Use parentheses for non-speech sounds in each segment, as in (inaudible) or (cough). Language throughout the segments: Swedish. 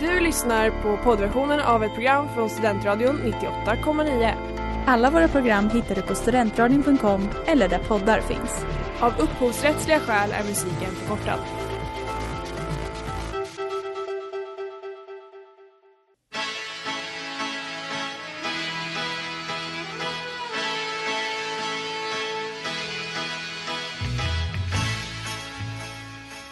Du lyssnar på poddversionen av ett program från Studentradion 98,9. Alla våra program hittar du på studentradion.com eller där poddar finns. Av upphovsrättsliga skäl är musiken förkortad.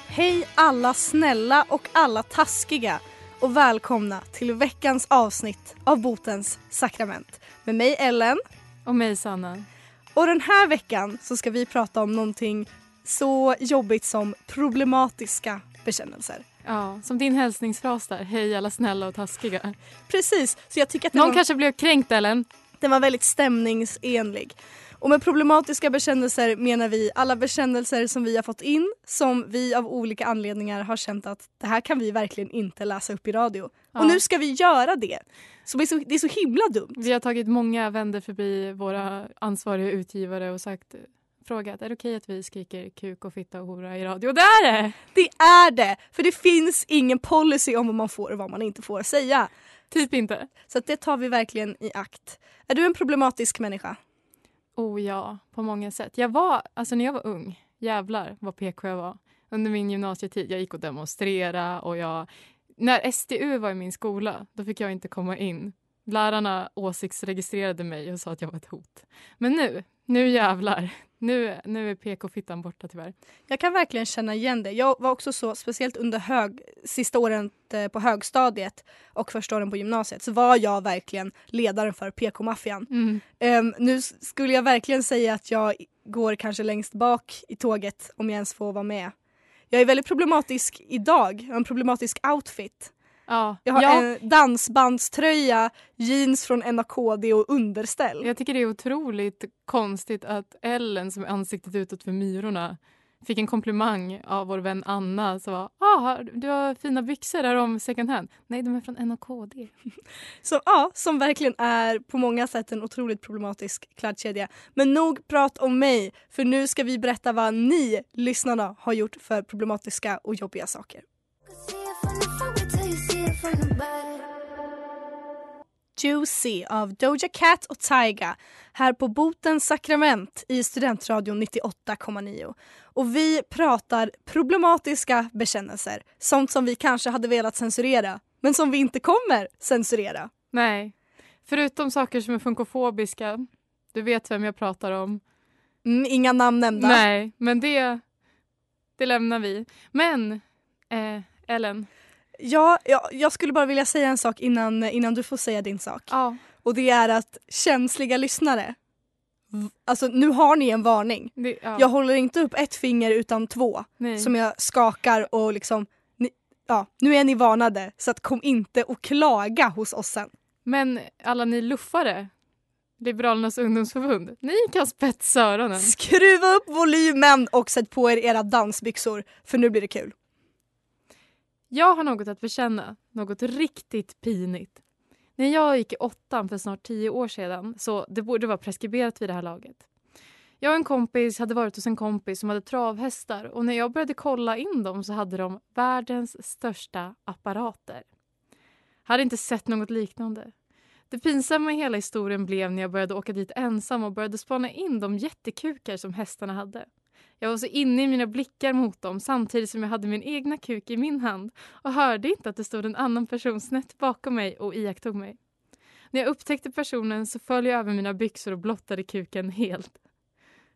Hej alla snälla och alla taskiga och välkomna till veckans avsnitt av Botens sakrament med mig Ellen. Och mig Sanna. Och den här veckan så ska vi prata om någonting så jobbigt som problematiska bekännelser. Ja, som din hälsningsfras där. Hej alla snälla och taskiga. Precis, så jag tycker att Någon var, kanske blev kränkt Ellen. den var väldigt stämningsenlig. Och med problematiska bekännelser menar vi alla bekännelser som vi har fått in som vi av olika anledningar har känt att det här kan vi verkligen inte läsa upp i radio. Ja. Och nu ska vi göra det. Så det, är så det är så himla dumt. Vi har tagit många vänder förbi våra ansvariga utgivare och sagt frågat är det okej att vi skriker kuk och fitta och hora i radio? Det är det! Det är det! För det finns ingen policy om vad man får och vad man inte får säga. Typ inte. Så det tar vi verkligen i akt. Är du en problematisk människa? Oh ja, på många sätt. Jag var, alltså när jag var ung, jävlar vad PK jag var. Under min gymnasietid, jag gick och demonstrera och jag... När SDU var i min skola, då fick jag inte komma in. Lärarna åsiktsregistrerade mig och sa att jag var ett hot. Men nu, nu jävlar. Nu, nu är PK-fittan borta tyvärr. Jag kan verkligen känna igen det. Jag var också så, speciellt under hög, sista åren eh, på högstadiet och första åren på gymnasiet, så var jag verkligen ledaren för PK-maffian. Mm. Ehm, nu skulle jag verkligen säga att jag går kanske längst bak i tåget om jag ens får vara med. Jag är väldigt problematisk idag. Jag har en problematisk outfit. Ja, Jag har ja. en dansbandströja, jeans från NAKD och underställ. Jag tycker det är otroligt konstigt att Ellen som är ansiktet utåt för myrorna fick en komplimang av vår vän Anna som var ah, du har fina byxor, är de second hand? Nej, de är från NAKD. Som, (laughs) ja, som verkligen är på många sätt en otroligt problematisk klädkedja. Men nog prat om mig, för nu ska vi berätta vad ni lyssnarna har gjort för problematiska och jobbiga saker. Juicy av Doja Cat och Tyga här på Botens sakrament i Studentradion 98,9. Och vi pratar problematiska bekännelser, sånt som vi kanske hade velat censurera men som vi inte kommer censurera. Nej, förutom saker som är funkofobiska. Du vet vem jag pratar om. Mm, inga namn nämnda. Nej, men det, det lämnar vi. Men, eh, Ellen. Ja, ja, jag skulle bara vilja säga en sak innan, innan du får säga din sak. Ja, Och det är att känsliga lyssnare, alltså nu har ni en varning. det, ja, Jag håller inte upp ett finger utan två nej. som jag skakar och liksom, ni, ja, nu är ni varnade så att kom inte och klaga hos oss sen. Men alla ni luffare, Liberalernas ungdomsförbund, ni kan spetsa öronen. Skruva upp volymen och sätt på er era dansbyxor för nu blir det kul. Jag har något att bekänna, något riktigt pinigt. När jag gick i åttan för snart tio år sedan, så det borde vara preskriberat vid det här laget. Jag och en kompis hade varit hos en kompis som hade travhästar och när jag började kolla in dem så hade de världens största apparater. Hade inte sett något liknande. Det pinsamma i hela historien blev när jag började åka dit ensam och började spana in de jättekukar som hästarna hade. Jag var så inne i mina blickar mot dem samtidigt som jag hade min egna kuk i min hand och hörde inte att det stod en annan person snett bakom mig och iakttog mig. När jag upptäckte personen så föll jag över mina byxor och blottade kuken helt.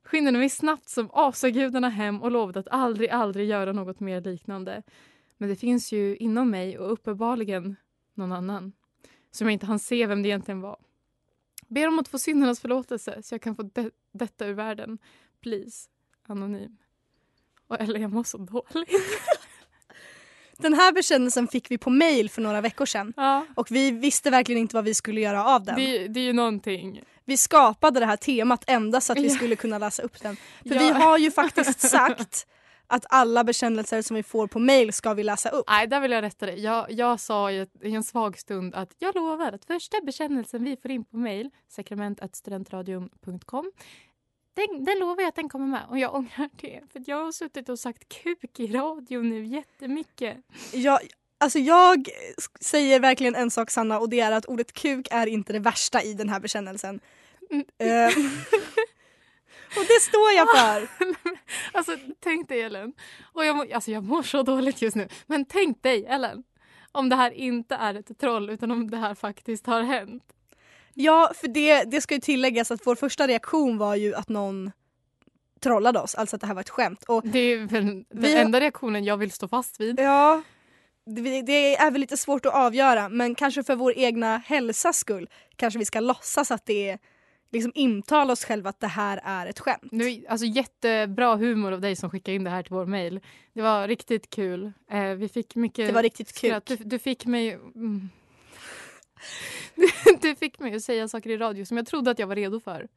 Skyndade mig snabbt som asagudarna hem och lovade att aldrig, aldrig göra något mer liknande. Men det finns ju inom mig och uppenbarligen någon annan som jag inte hann se vem det egentligen var. Ber om att få syndernas förlåtelse så jag kan få de- detta ur världen. Please. Anonym. Och eller jag mår så dåligt. (laughs) Den här bekännelsen fick vi på mail för några veckor sedan Ja. och vi visste verkligen inte vad vi skulle göra av den. Det, det är ju någonting. Vi skapade det här temat endast så att vi Ja. skulle kunna läsa upp den. För Ja. vi har ju faktiskt sagt att alla bekännelser som vi får på mail ska vi läsa upp. Nej, där vill jag rätta dig. Jag, jag sa i, ett, i en svag stund att jag lovar att första bekännelsen vi får in på mail, sakrament.studentradion.com, den, den lovar jag att den kommer med. Och jag (laughs) ångrar det. För jag har suttit och sagt kuk i radio nu jättemycket. Jag, Alltså jag säger verkligen en sak Sanna och det är att ordet kuk är inte det värsta i den här bekännelsen. Mm. Eh, (laughs) och det står jag för. (laughs) Alltså tänk dig Ellen. Och jag, mår, alltså, jag mår så dåligt just nu. Men tänk dig Ellen. Om det här inte är ett troll utan om det här faktiskt har hänt. Ja, för det, det ska ju tilläggas att vår första reaktion var ju att någon trollade oss, alltså att det här var ett skämt. Och Det är väl den Vi enda reaktionen jag vill stå fast vid. ja, det, det är väl lite svårt att avgöra men kanske för vår egna hälsas skull kanske vi ska låtsas att det är liksom intala oss själva att det här är ett skämt. Nu, alltså jättebra humor av dig som skickade in det här till vår mail. Det var riktigt kul. Eh, vi fick mycket Det var riktigt kul. Du, du fick mig... Mm. (laughs) Du, fick mig att säga saker i radio som jag trodde att jag var redo för.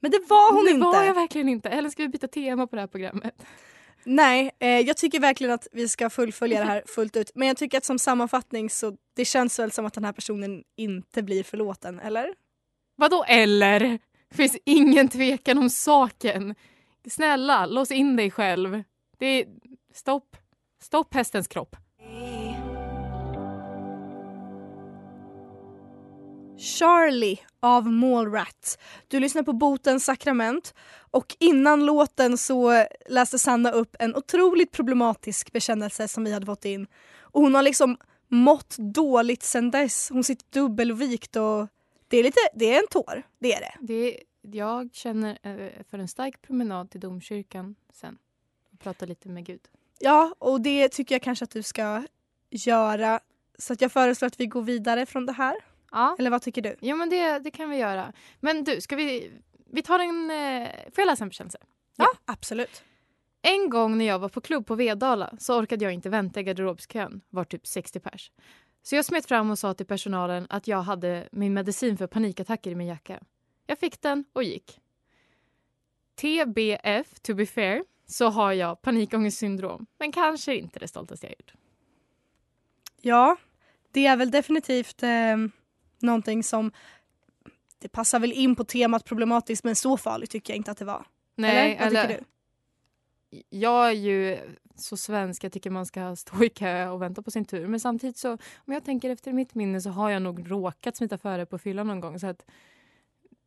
Men det var hon det inte. var jag verkligen inte. Eller ska vi byta tema på det här programmet? Nej, eh, jag tycker verkligen att vi ska fullfölja det här (laughs) fullt ut. Men jag tycker att som sammanfattning så det känns väl som att den här personen inte blir förlåten, eller? Vadå eller? Det finns ingen tvekan om saken. Snälla, lås in dig själv. Det är... Stopp. Stopp hästens kropp. Charlie av Mallrats. Du lyssnar på Botens sakrament och innan låten så läste Sanna upp en otroligt problematisk bekännelse som vi hade fått in. Och hon har liksom mått dåligt sen dess. Hon sitter dubbelvikt och det är lite, det är en tår, det är det. Det, jag känner eh, för en stark promenad till domkyrkan sen. Och prata lite med Gud. Ja, och det tycker jag kanske att du ska göra. Så att jag föreslår att vi går vidare från det här. Ja, Eller vad tycker du? jo, men det, det kan vi göra. Men du, ska vi... Vi tar en... Eh, får jag läsa en bekännelse? Ja, absolut. En gång när jag var på klubb på Vedala så orkade jag inte vänta i garderobskön, var typ 60 pers. Så jag smet fram och sa till personalen att jag hade min medicin för panikattacker i min jacka. Jag fick den och gick. TBF, to be fair, så har jag panikångestsyndrom. Men kanske inte det stoltaste jag gjort. Ja, det är väl definitivt eh, någonting som det passar väl in på temat problematiskt men så farligt tycker jag inte att det var. eller? Vad tycker du? Jag är ju så svensk, jag tycker man ska stå i kö och vänta på sin tur. Men samtidigt så, om jag tänker efter mitt minne så har jag nog råkat smita före på fyllan någon gång. Så att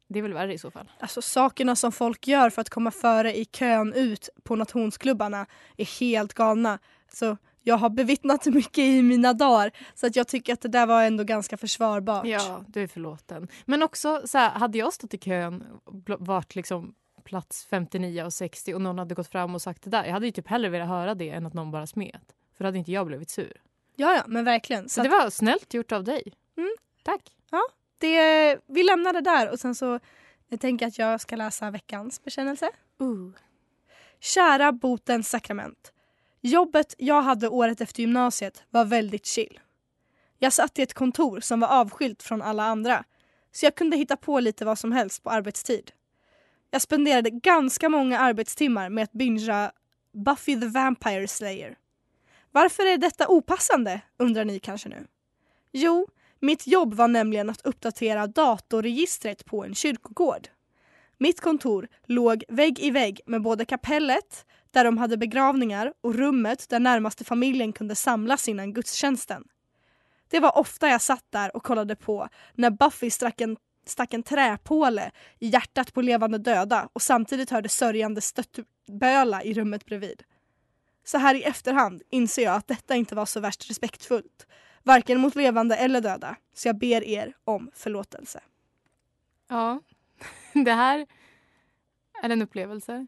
det är väl värre i så fall. Alltså sakerna som folk gör för att komma före i kön ut på nationsklubbarna är helt galna. Så jag har bevittnat mycket i mina dagar så att jag tycker att det där var ändå ganska försvarbart. Ja, du är förlåten. Men också, så här, hade jag stått i kön varit liksom plats 59 och 60 och någon hade gått fram och sagt det där. Jag hade ju typ hellre velat höra det än att någon bara smet. För då hade inte jag blivit sur. ja, ja men verkligen. Så, Så det att var snällt gjort av dig. Mm. Tack. det, vi lämnar det där och sen så jag tänker att jag ska läsa veckans bekännelse. Uh. Kära botens sakrament. Jobbet jag hade året efter gymnasiet var väldigt chill. Jag satt i ett kontor som var avskilt från alla andra så jag kunde hitta på lite vad som helst på arbetstid. Jag spenderade ganska många arbetstimmar med att bingea Buffy the Vampire Slayer. Varför är detta opassande, undrar ni kanske nu? Jo, mitt jobb var nämligen att uppdatera datorregistret på en kyrkogård. Mitt kontor låg vägg i vägg med både kapellet där de hade begravningar och rummet där närmaste familjen kunde samlas innan gudstjänsten. Det var ofta jag satt där och kollade på när Buffy stack en, stack en träpåle i hjärtat på levande döda och samtidigt hörde sörjande stöttböla i rummet bredvid. Så här i efterhand inser jag att detta inte var så värst respektfullt, varken mot levande eller döda, så jag ber er om förlåtelse. Ja, (laughs) det här är en upplevelse.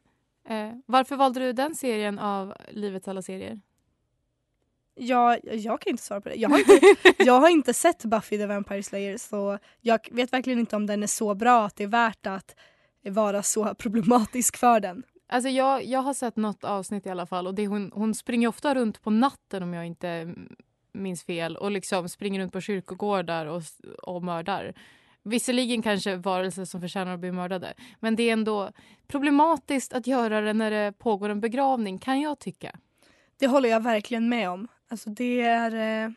Eh, varför valde du den serien av livets alla serier? Jag, jag kan inte svara på det. Jag har inte, (laughs) jag har inte sett Buffy the Vampire Slayer så jag vet verkligen inte om den är så bra att det är värt att vara så problematisk för den. Alltså jag, jag har sett något avsnitt i alla fall och det, hon, hon springer ofta runt på natten om jag inte minns fel och liksom springer runt på kyrkogårdar och, och mördar. Visserligen kanske varelser som förtjänar att bli mördade men det är ändå problematiskt att göra det när det pågår en begravning kan jag tycka. Det håller jag verkligen med om. Alltså det är... Eh...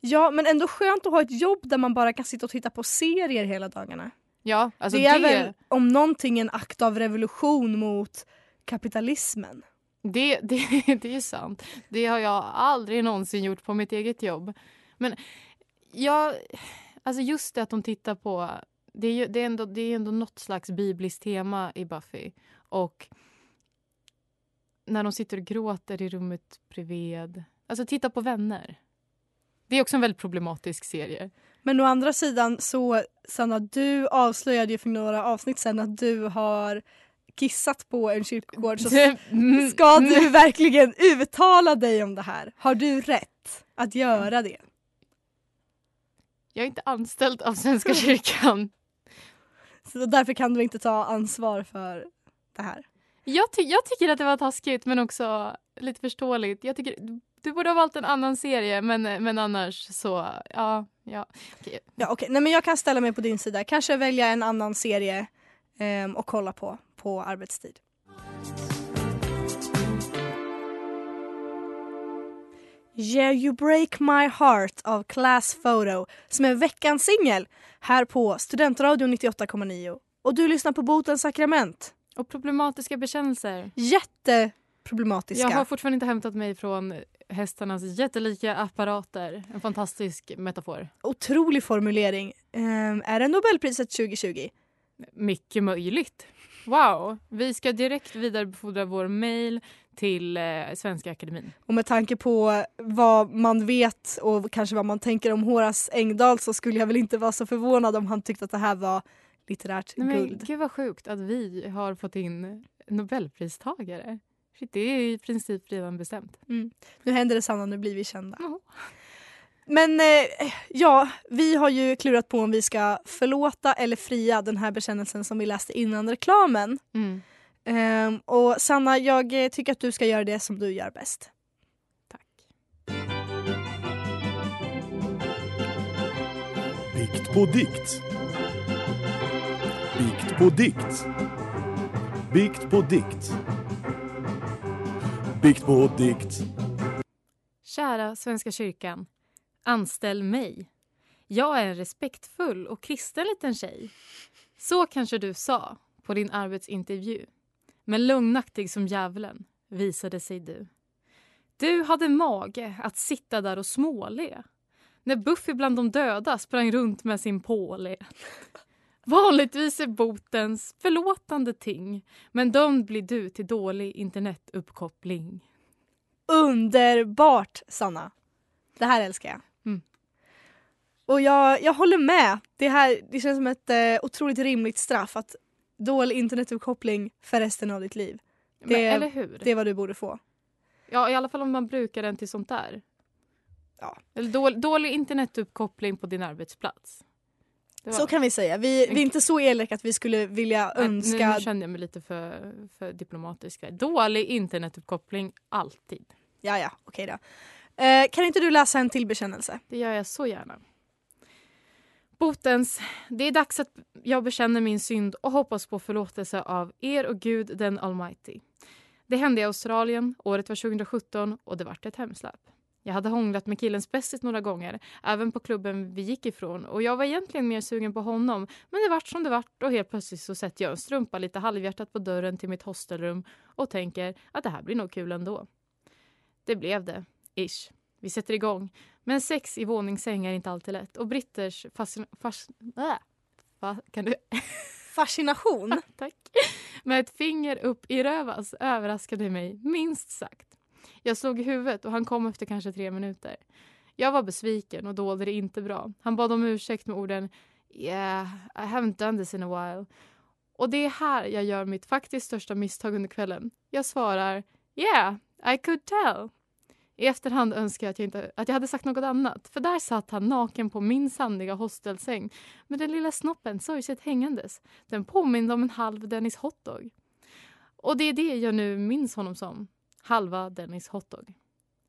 Ja men ändå skönt att ha ett jobb där man bara kan sitta och titta på serier hela dagarna. Ja, alltså det är det, väl om någonting en akt av revolution mot kapitalismen. Det, det, (laughs) det är sant. Det har jag aldrig någonsin gjort på mitt eget jobb. Men jag, alltså just det att de tittar på... Det är, ju, det är, ändå, det är ändå något slags bibliskt tema i Buffy. Och när de sitter och gråter i rummet bredvid. Alltså titta på vänner. Det är också en väldigt problematisk serie. Men å andra sidan så Sanna, du avslöjade ju för några avsnitt sedan att du har kissat på en kyrkogård så Mm. ska du verkligen uttala dig om det här? Har du rätt att göra det? Jag är inte anställd av Svenska kyrkan. (laughs) Så därför kan du inte ta ansvar för det här. Jag, ty jag tycker att det var taskigt men också lite förståeligt. Jag tycker, du borde ha valt en annan serie men, men annars så, ja. ja. Okej. Ja, okej. Nej, men jag kan ställa mig på din sida. Kanske välja en annan serie ehm, och kolla på på arbetstid. Yeah you break my heart av Class Photo som är veckans singel här på Studentradion 98,9. Och du lyssnar på Botens sakrament. Och problematiska bekännelser. Jätteproblematiska. Jag har fortfarande inte hämtat mig från hästarnas jättelika apparater. En fantastisk metafor. Otrolig formulering. Ehm, är det Nobelpriset 2020? Mycket möjligt. Wow! Vi ska direkt vidarebefordra vår mejl till eh, Svenska Akademin. Och med tanke på vad man vet och kanske vad man tänker om Horace Engdahl så skulle jag väl inte vara så förvånad om han tyckte att det här var litterärt Nej, men, guld. Gud vad sjukt att vi har fått in Nobelpristagare. Shit, det är i princip redan bestämt. Nu händer det Sanna, nu blir vi kända. Ja. Men eh, ja, vi har ju klurat på om vi ska förlåta eller fria den här bekännelsen som vi läste innan reklamen. Mm. Ehm, och Sanna, jag eh, tycker att du ska göra det som du gör bäst. Tack. Bikt på dikt. Bikt på dikt. Bikt på dikt. Bikt på dikt. Kära Svenska kyrkan, anställ mig. Jag är en respektfull och kristen liten tjej. Så kanske du sa på din arbetsintervju. Men lögnaktig som djävulen visade sig du. Du hade mage att sitta där och småle när Buffy bland de döda sprang runt med sin påle. Vanligtvis är botens förlåtande ting men dömd blir du till dålig internetuppkoppling. Underbart Sanna! Det här älskar jag. Mm. Och jag, jag håller med. Det, här, det känns som ett eh, otroligt rimligt straff att dålig internetuppkoppling för resten av ditt liv. Men, Det- eller hur? Det är vad du borde få. Ja, i alla fall om man brukar den till sånt där. Ja. Eller dålig, dålig internetuppkoppling på din arbetsplats. Var- Så kan vi säga. Vi, vi är inte så elaka att vi skulle vilja Nej, önska... Nu, nu kände jag mig lite för, för diplomatisk. Dålig internetuppkoppling, alltid. Ja, ja, okej då. Eh, kan inte du läsa en till bekännelse? Det gör jag så gärna. Botens, det är dags att jag bekänner min synd och hoppas på förlåtelse av er och Gud den Almighty. Det hände i Australien, året var 2017 och det vart ett hemsläp. Jag hade hånglat med killens bästis några gånger, även på klubben vi gick ifrån och jag var egentligen mer sugen på honom men det vart som det vart och helt plötsligt så sätter jag en strumpa lite halvhjärtat på dörren till mitt hostelrum och tänker att det här blir nog kul ändå. Det blev det, ish. Vi sätter igång. Men sex i våningssäng är inte alltid lätt och britters fascin... Fas, äh. Va? Kan du? (laughs) Fascination? Tack. Med ett finger upp i rövas överraskade mig minst sagt. Jag slog i huvudet och han kom efter kanske tre minuter. Jag var besviken och dolde det inte bra. Han bad om ursäkt med orden Yeah, I haven't done this in a while. Och det är här jag gör mitt faktiskt största misstag under kvällen. Jag svarar Yeah, I could tell. I efterhand önskar jag att jag, inte, att jag hade sagt något annat för där satt han naken på min sandiga hostelsäng med den lilla snoppen sorgset hängandes. Den påminde om en halv Dennis hotdog. Och det är det jag nu minns honom som. Halva Dennis hotdog.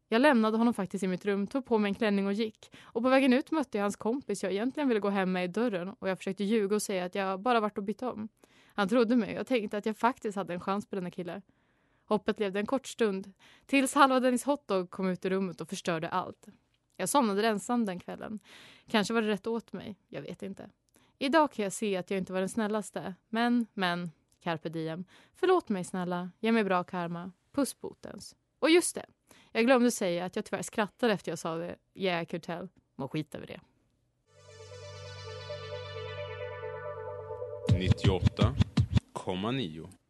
Jag lämnade honom faktiskt i mitt rum, tog på mig en klänning och gick. Och på vägen ut mötte jag hans kompis jag egentligen ville gå hem med i dörren och jag försökte ljuga och säga att jag bara varit och bytt om. Han trodde mig och jag tänkte att jag faktiskt hade en chans på denna kille. Hoppet levde en kort stund tills halva Dennis hotdog kom ut ur rummet och förstörde allt. Jag somnade ensam den kvällen. Kanske var det rätt åt mig, jag vet inte. Idag kan jag se att jag inte var den snällaste, men, men, carpe diem. Förlåt mig snälla, ge mig bra karma. Puss Botens. Och just det, jag glömde säga att jag tyvärr skrattade efter jag sa det. Yeah, I could tell. Må skit över det. 98,9.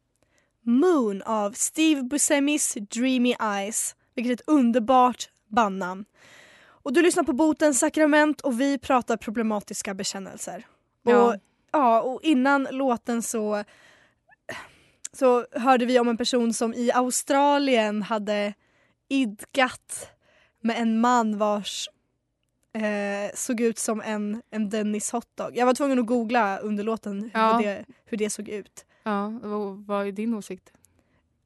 Moon av Steve Buscemi's Dreamy Eyes. Vilket är ett underbart bandnamn. Och du lyssnar på Botens sakrament och vi pratar problematiska bekännelser. Ja. Och, ja, och innan låten så, så hörde vi om en person som i Australien hade idkat med en man vars eh, såg ut som en, en Dennis hotdog. Jag var tvungen att googla under låten hur, Ja. det, hur det såg ut. Ja, vad, vad är din åsikt?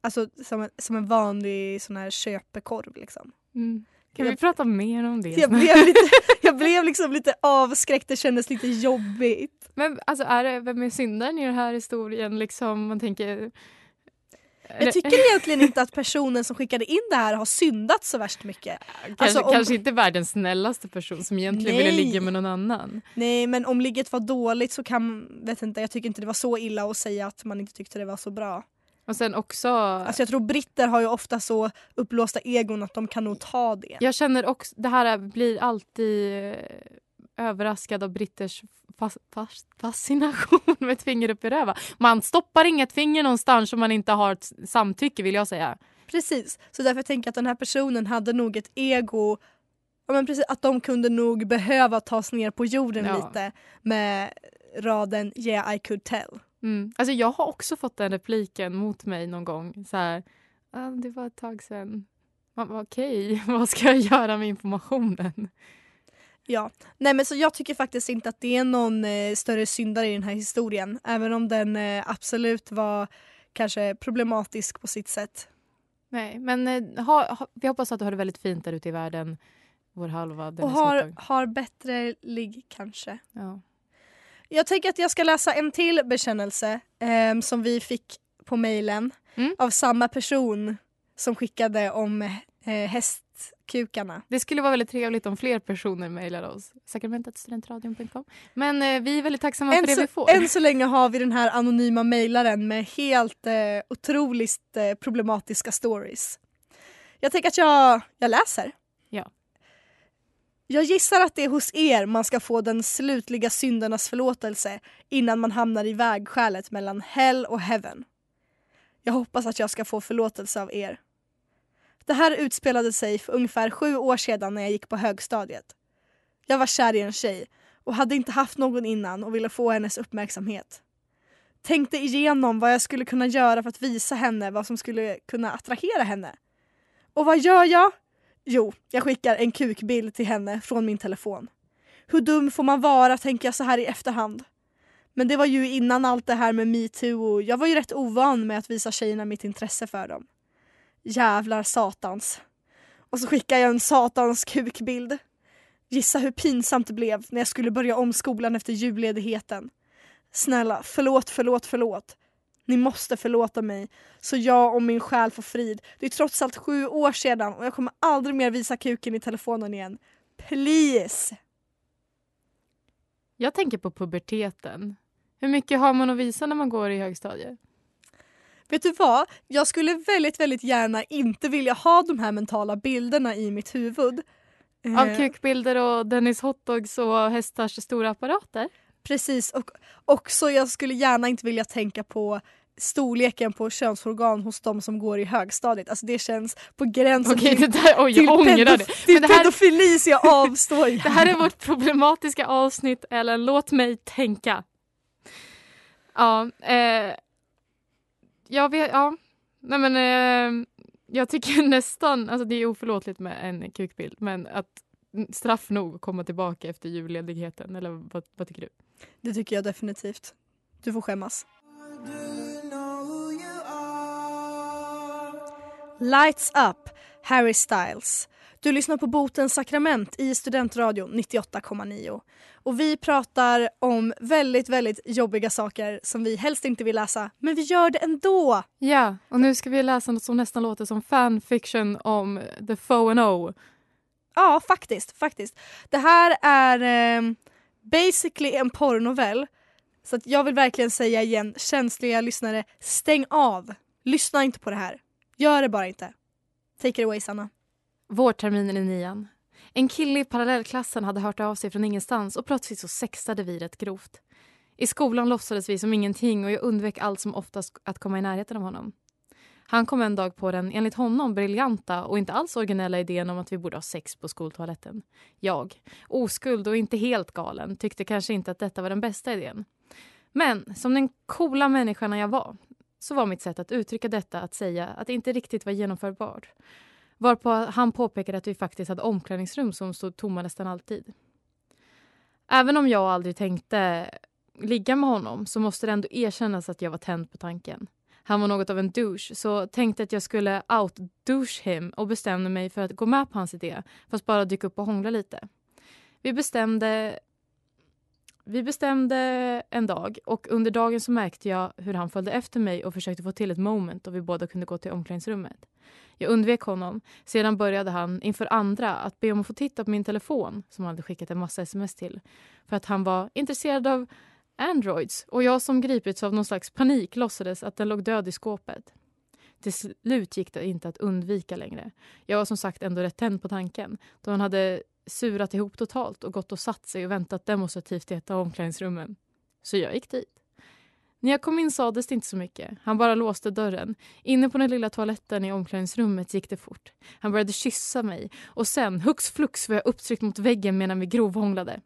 Alltså som en, som en vanlig sån här köpekorv liksom. Mm. Kan Jag- vi prata mer om det? Jag blev, lite, jag blev liksom lite avskräckt, det kändes lite jobbigt. Men alltså, är det, vem är syndaren i den här historien? Liksom, man tänker... Jag tycker egentligen inte att personen som skickade in det här har syndat så värst mycket. kanske, alltså, om- kanske inte världens snällaste person som egentligen ville Nej. ligga med någon annan. Nej men om ligget var dåligt så kan, vet inte, jag tycker inte det var så illa att säga att man inte tyckte det var så bra. Och sen också... Alltså jag tror britter har ju ofta så uppblåsta egon att de kan nog ta det. Jag känner också, det här blir alltid överraskad av britters fas, fas, fascination (laughs) med ett finger upp i röva. Man stoppar inget finger någonstans om man inte har ett samtycke vill jag säga. Precis, så därför tänker jag att den här personen hade nog ett ego Ja, men precis, att de kunde nog behöva tas ner på jorden Ja. lite med raden “Yeah I could tell”. Mm. Alltså jag har också fått den repliken mot mig någon gång. Så här, "Ah, det var ett tag bara, Okej, (laughs) vad ska jag göra med informationen? Ja, nej men så jag tycker faktiskt inte att det är någon eh, större syndare i den här historien. Även om den eh, absolut var kanske problematisk på sitt sätt. Nej, men eh, ha, ha, vi hoppas att du har det väldigt fint där ute i världen. Vår halva Och har, har bättre ligg kanske. Ja. Jag tänker att jag ska läsa en till bekännelse eh, som vi fick på mejlen Mm. av samma person som skickade om eh, hästkukarna. Det skulle vara väldigt trevligt om fler personer mejlar oss. Sakramentetstudentradion.com. Men eh, vi är väldigt tacksamma för Än det så, vi får. än så länge har vi den här anonyma mejlaren med helt eh, otroligt eh, problematiska stories. Jag tänker att jag, jag läser. Ja. Jag gissar att det är hos er man ska få den slutliga syndernas förlåtelse innan man hamnar i vägskälet mellan hell och heaven. Jag hoppas att jag ska få förlåtelse av er. Det här utspelade sig för ungefär sju år sedan när jag gick på högstadiet. Jag var kär i en tjej och hade inte haft någon innan och ville få hennes uppmärksamhet. Tänkte igenom vad jag skulle kunna göra för att visa henne vad som skulle kunna attrahera henne. Och vad gör jag? Jo, jag skickar en kukbild till henne från min telefon. Hur dum får man vara tänker jag så här i efterhand. Men det var ju innan allt det här med metoo och jag var ju rätt ovan med att visa tjejerna mitt intresse för dem. Jävlar satans. Och så skickar jag en satans kukbild. Gissa hur pinsamt det blev när jag skulle börja om skolan efter julledigheten. Snälla, förlåt, förlåt, förlåt. Ni måste förlåta mig så jag och min själ får frid. Det är trots allt sju år sedan och jag kommer aldrig mer visa kuken i telefonen igen. Please! Jag tänker på puberteten. Hur mycket har man att visa när man går i högstadiet? Vet du vad? Jag skulle väldigt, väldigt gärna inte vilja ha de här mentala bilderna i mitt huvud. Av Eh, kukbilder och Dennis hotdogs och hästars stora apparater? Precis, och också jag skulle gärna inte vilja tänka på storleken på könsorgan hos de som går i högstadiet. Alltså det känns på gränsen Okej, till, det där, oj, till, jag ångrar det. pedof- till Men det här, pedofili så jag avstår (laughs) det här är vårt problematiska avsnitt, Ellen. Låt mig tänka. Ja, eh, jag vet, ja. Nej men, eh, jag tycker (laughs) nästan, alltså det är oförlåtligt med en kukbild, men att straff nog att komma tillbaka efter julledigheten, eller vad, vad tycker du? Det tycker jag definitivt. Du får skämmas. Lights up, Harry Styles. Du lyssnar på Botens sakrament i Studentradion 98,9. Och vi pratar om väldigt, väldigt jobbiga saker som vi helst inte vill läsa, men vi gör det ändå. Ja, och nu ska vi läsa något som nästan låter som fanfiction om The Foe and O. Ja, faktiskt. faktiskt. Det här är eh, basically en porrnovell. Så att jag vill verkligen säga igen, känsliga lyssnare, stäng av. Lyssna inte på det här. Gör det bara inte. Take it away Sanna. Vårterminen i nian. En kille i parallellklassen hade hört av sig från ingenstans och plötsligt så sexade vi rätt grovt. I skolan låtsades vi som ingenting och jag undvek allt som oftast att komma i närheten av honom. Han kom en dag på den, enligt honom, briljanta och inte alls originella idén om att vi borde ha sex på skoltoaletten. Jag, oskuld och inte helt galen, tyckte kanske inte att detta var den bästa idén. Men som den coola människan jag var så var mitt sätt att uttrycka detta att säga att det inte riktigt var genomförbart. Varpå han påpekade att vi faktiskt hade omklädningsrum som stod tomma nästan alltid. Även om jag aldrig tänkte ligga med honom så måste det ändå erkännas att jag var tänd på tanken. Han var något av en douche så tänkte att jag skulle out-douche him och bestämde mig för att gå med på hans idé fast bara dyka upp och hångla lite. Vi bestämde vi bestämde en dag och under dagen så märkte jag hur han följde efter mig och försökte få till ett moment då vi båda kunde gå till omklädningsrummet. Jag undvek honom. Sedan började han inför andra att be om att få titta på min telefon som han hade skickat en massa sms till. För att han var intresserad av Androids och jag som gripits av någon slags panik låtsades att den låg död i skåpet. Till slut gick det inte att undvika längre. Jag var som sagt ändå rätt tänd på tanken då han hade surat ihop totalt och gått och satt sig och väntat demonstrativt i ett av omklädningsrummen. Så jag gick dit. När jag kom in sades det inte så mycket. Han bara låste dörren. Inne på den lilla toaletten i omklädningsrummet gick det fort. Han började kyssa mig och sen hux flux var jag upptryckt mot väggen medan vi grovhånglade.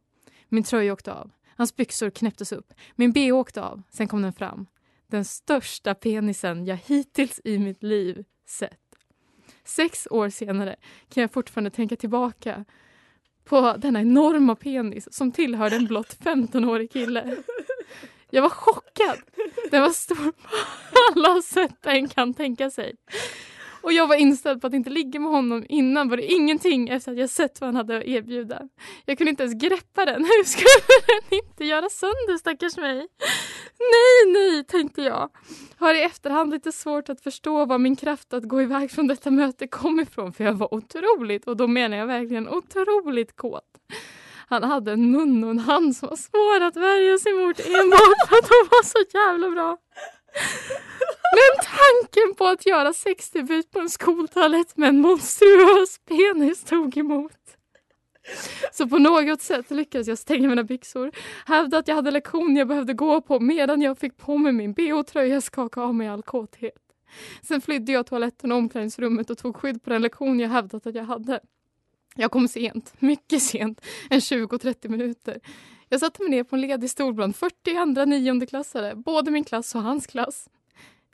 Min tröja åkte av. Hans byxor knäpptes upp. Min bh åkte av. Sen kom den fram. Den största penisen jag hittills i mitt liv sett. Sex år senare kan jag fortfarande tänka tillbaka på denna enorma penis som tillhörde en blott 15-årig kille. Jag var chockad. Den var stor på alla sätt en kan tänka sig. Och jag var inställd på att inte ligga med honom innan var det ingenting efter att jag sett vad han hade att erbjuda. Jag kunde inte ens greppa den. (laughs) Hur skulle den inte göra sönder stackars mig? Nej, nej, tänkte jag. Har i efterhand lite svårt att förstå var min kraft att gå iväg från detta möte kom ifrån för jag var otroligt, och då menar jag verkligen otroligt kåt. Han hade en mun och en hand som var svår att värja sig mot enbart för att de var så jävla bra. Men tanken på att göra sexdebut på en skoltoalett med en monstruös penis tog emot. Så på något sätt lyckades jag stänga mina byxor, hävda att jag hade lektion jag behövde gå på medan jag fick på mig min bh-tröja skaka av mig all kåthet. Sen flydde jag toaletten och omklädningsrummet och tog skydd på den lektion jag hävdat att jag hade. Jag kom sent, mycket sent, en 20-30 minuter. Jag satte mig ner på en ledig stol bland 40 andra niondeklassare, både min klass och hans klass.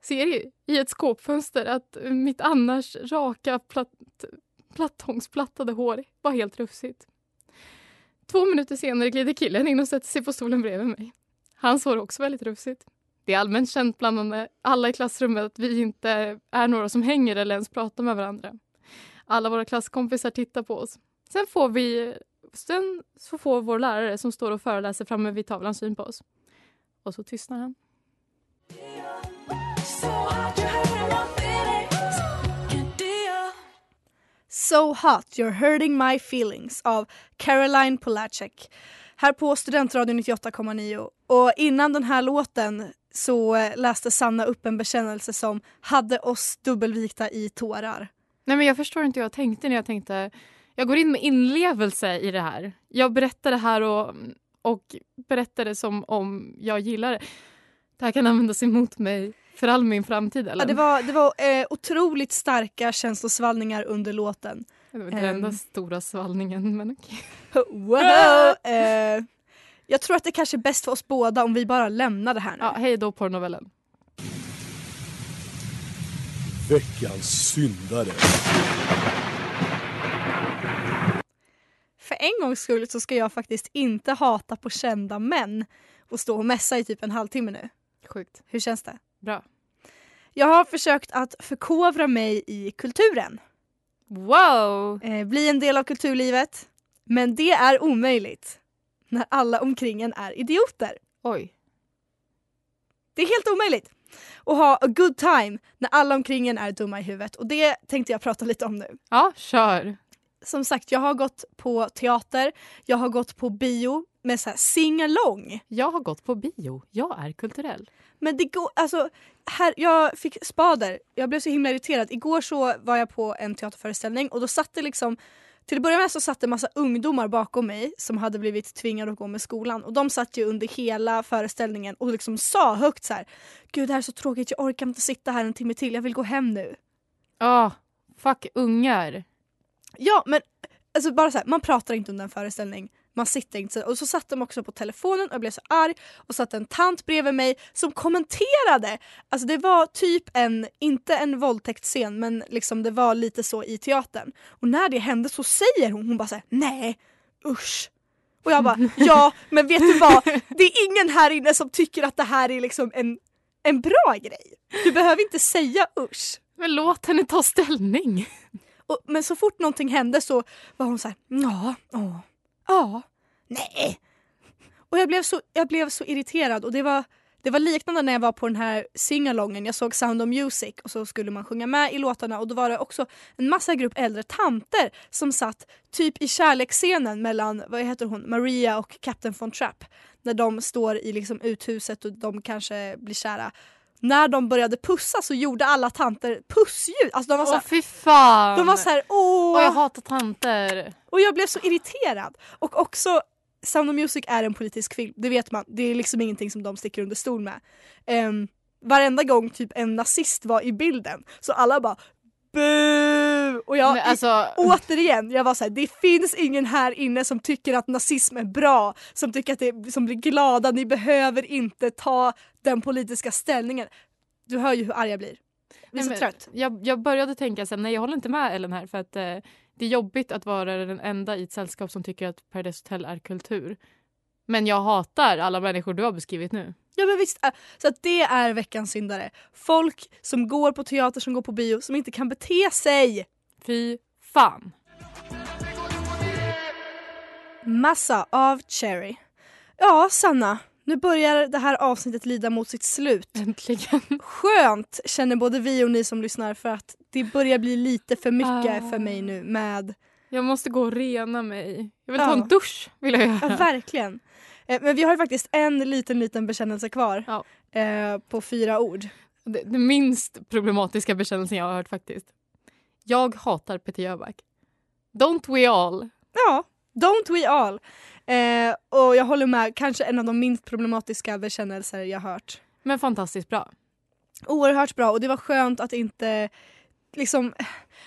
Ser i ett skåpfönster att mitt annars raka plat plattångsplattade hår var helt rufsigt. Två minuter senare glider killen in och sätter sig på stolen bredvid mig. Hans hår är också väldigt rufsigt. Det är allmänt känt bland alla i klassrummet att vi inte är några som hänger eller ens pratar med varandra. Alla våra klasskompisar tittar på oss. Sen får vi Sen så får vår lärare som står och föreläser framme vid tavlan syn på oss. Och så tystnar han. So hot you're hurting my feelings av Caroline Polacek här på Studentradion 98,9. Och innan den här låten så läste Sanna upp en bekännelse som hade oss dubbelvikta i tårar. Nej men jag förstår inte hur jag tänkte när jag tänkte jag går in med inlevelse i det här. Jag berättar det här och, och berättar det som om jag gillar det. Det här kan användas emot mig för all min framtid. Eller? Ja, det var, det var eh, otroligt starka känslosvallningar under låten. Det var inte den enda stora svallningen, men okej. Okay. (laughs) wow, eh, jag tror att det kanske är bäst för oss båda om vi bara lämnar det här nu. Ja, hej då porrnovellen. Veckans syndare. För en gångs skull så ska jag faktiskt inte hata på kända män och stå och mässa i typ en halvtimme nu. Sjukt. Hur känns det? Bra. Jag har försökt att förkovra mig i kulturen. Wow! Eh, bli en del av kulturlivet. Men det är omöjligt när alla omkring en är idioter. Oj. Det är helt omöjligt att ha a good time när alla omkring en är dumma i huvudet. Och det tänkte jag prata lite om nu. Ja, kör. Som sagt, jag har gått på teater, jag har gått på bio med så här sing-along. Jag har gått på bio. Jag är kulturell. Men det går, alltså, här, jag fick spader. Jag blev så himla irriterad. Igår så var jag på en teaterföreställning och då satt det liksom till att börja med så satt det massa ungdomar bakom mig som hade blivit tvingade att gå med skolan och de satt ju under hela föreställningen och liksom sa högt så här. Gud det här är så tråkigt, jag orkar inte sitta här en timme till, jag vill gå hem nu. Ah, fuck ungar. Ja men alltså bara så här, man pratar inte under en föreställning. Man sitter inte så. Och så satt de också på telefonen och jag blev så arg och satt en tant bredvid mig som kommenterade. Alltså det var typ en, inte en våldtäktsscen men liksom det var lite så i teatern. Och när det hände så säger hon, hon bara såhär nej usch. Och jag bara ja men vet du vad, det är ingen här inne som tycker att det här är liksom en, en bra grej. Du behöver inte säga usch. Men låt henne ta ställning. Och, men så fort någonting hände så var hon så här, ja, ja, ja, nej. Och jag blev så, jag blev så irriterad och det var, det var liknande när jag var på den här singalongen. Jag såg Sound of Music och så skulle man sjunga med i låtarna och då var det också en massa grupp äldre tanter som satt typ i kärleksscenen mellan, vad heter hon, Maria och Captain von Trapp. När de står i liksom uthuset och de kanske blir kära när de började pussa så gjorde alla tanter pussljud. Alltså de var Åh såhär, fy fan. de var såhär åh. Åh, jag hatar tanter. Och jag blev så irriterad. Och också Sound of Music är en politisk film, det vet man. Det är liksom ingenting som de sticker under stol med. Um, varenda gång typ en nazist var i bilden så alla bara bu Och jag, alltså, återigen, jag var såhär, det finns ingen här inne som tycker att nazism är bra, som tycker att det som blir glada, ni behöver inte ta den politiska ställningen. Du hör ju hur arg jag blir. Jag blir så men trött. Jag, jag började tänka sen, nej jag håller inte med Ellen här för att eh, det är jobbigt att vara den enda i ett sällskap som tycker att Paradise Hotel är kultur. Men jag hatar alla människor du har beskrivit nu. Ja men visst, äh, så det är veckans syndare. Folk som går på teater, som går på bio, som inte kan bete sig. Fy fan. Massa av Cherry. Ja, Sanna. Nu börjar det här avsnittet lida mot sitt slut. Äntligen. Skönt känner både vi och ni som lyssnar för att det börjar bli lite för mycket Ah. för mig nu med, Jag måste gå och rena mig. Jag vill Ja. ta en dusch. Vill jag göra. ja verkligen. Eh, Men vi har faktiskt en liten liten bekännelse kvar Ja. eh, på fyra ord. Det, det minst problematiska bekännelsen jag har hört faktiskt. Jag hatar Peter Jöback. Don't we all? Ja, don't we all. Eh, och jag håller med, kanske en av de minst problematiska bekännelser jag hört. Men fantastiskt bra. Oerhört bra och det var skönt att inte liksom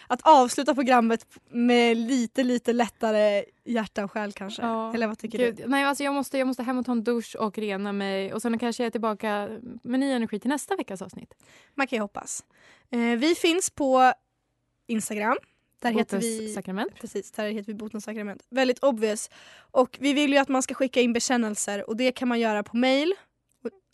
att avsluta programmet med lite lite lättare hjärta och själ kanske. Ja, Eller vad tycker Gud, du? nej, alltså jag, måste, jag måste hem och ta en dusch och rena mig och sen kanske jag är tillbaka med ny energi till nästa veckas avsnitt. Man kan ju hoppas. Eh, vi finns på Instagram. Där heter vi sakrament. Precis, där heter vi Botens sakrament. Väldigt obvious. Och vi vill ju att man ska skicka in bekännelser och det kan man göra på mail.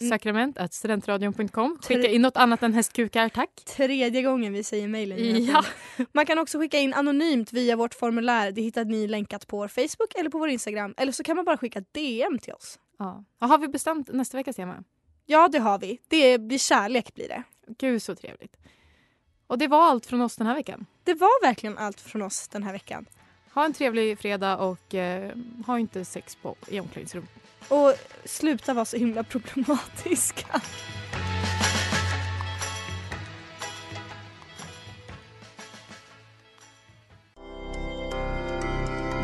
Mm. Sakrament at studentradion.com. Skicka in något annat än hästkukar, tack. Tredje gången vi säger här Ja. Man kan också skicka in anonymt via vårt formulär. Det hittar ni länkat på vår Facebook eller på vår Instagram. Eller så kan man bara skicka DM till oss. Ja. Och har vi bestämt nästa veckas tema? Ja, det har vi. Det blir kärlek blir det. Gud så trevligt. Och det var allt från oss den här veckan. Det var verkligen allt från oss den här veckan. Ha en trevlig fredag och eh, ha inte sex på, i omklädningsrum. Och sluta vara så himla problematiska.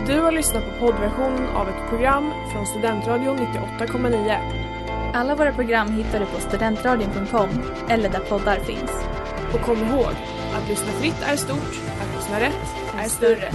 Du har lyssnat på poddversionen av ett program från Studentradion 98,9. Alla våra program hittar du på studentradion.com eller där poddar finns. Och kom ihåg, att lyssna fritt är stort, att lyssna rätt är större.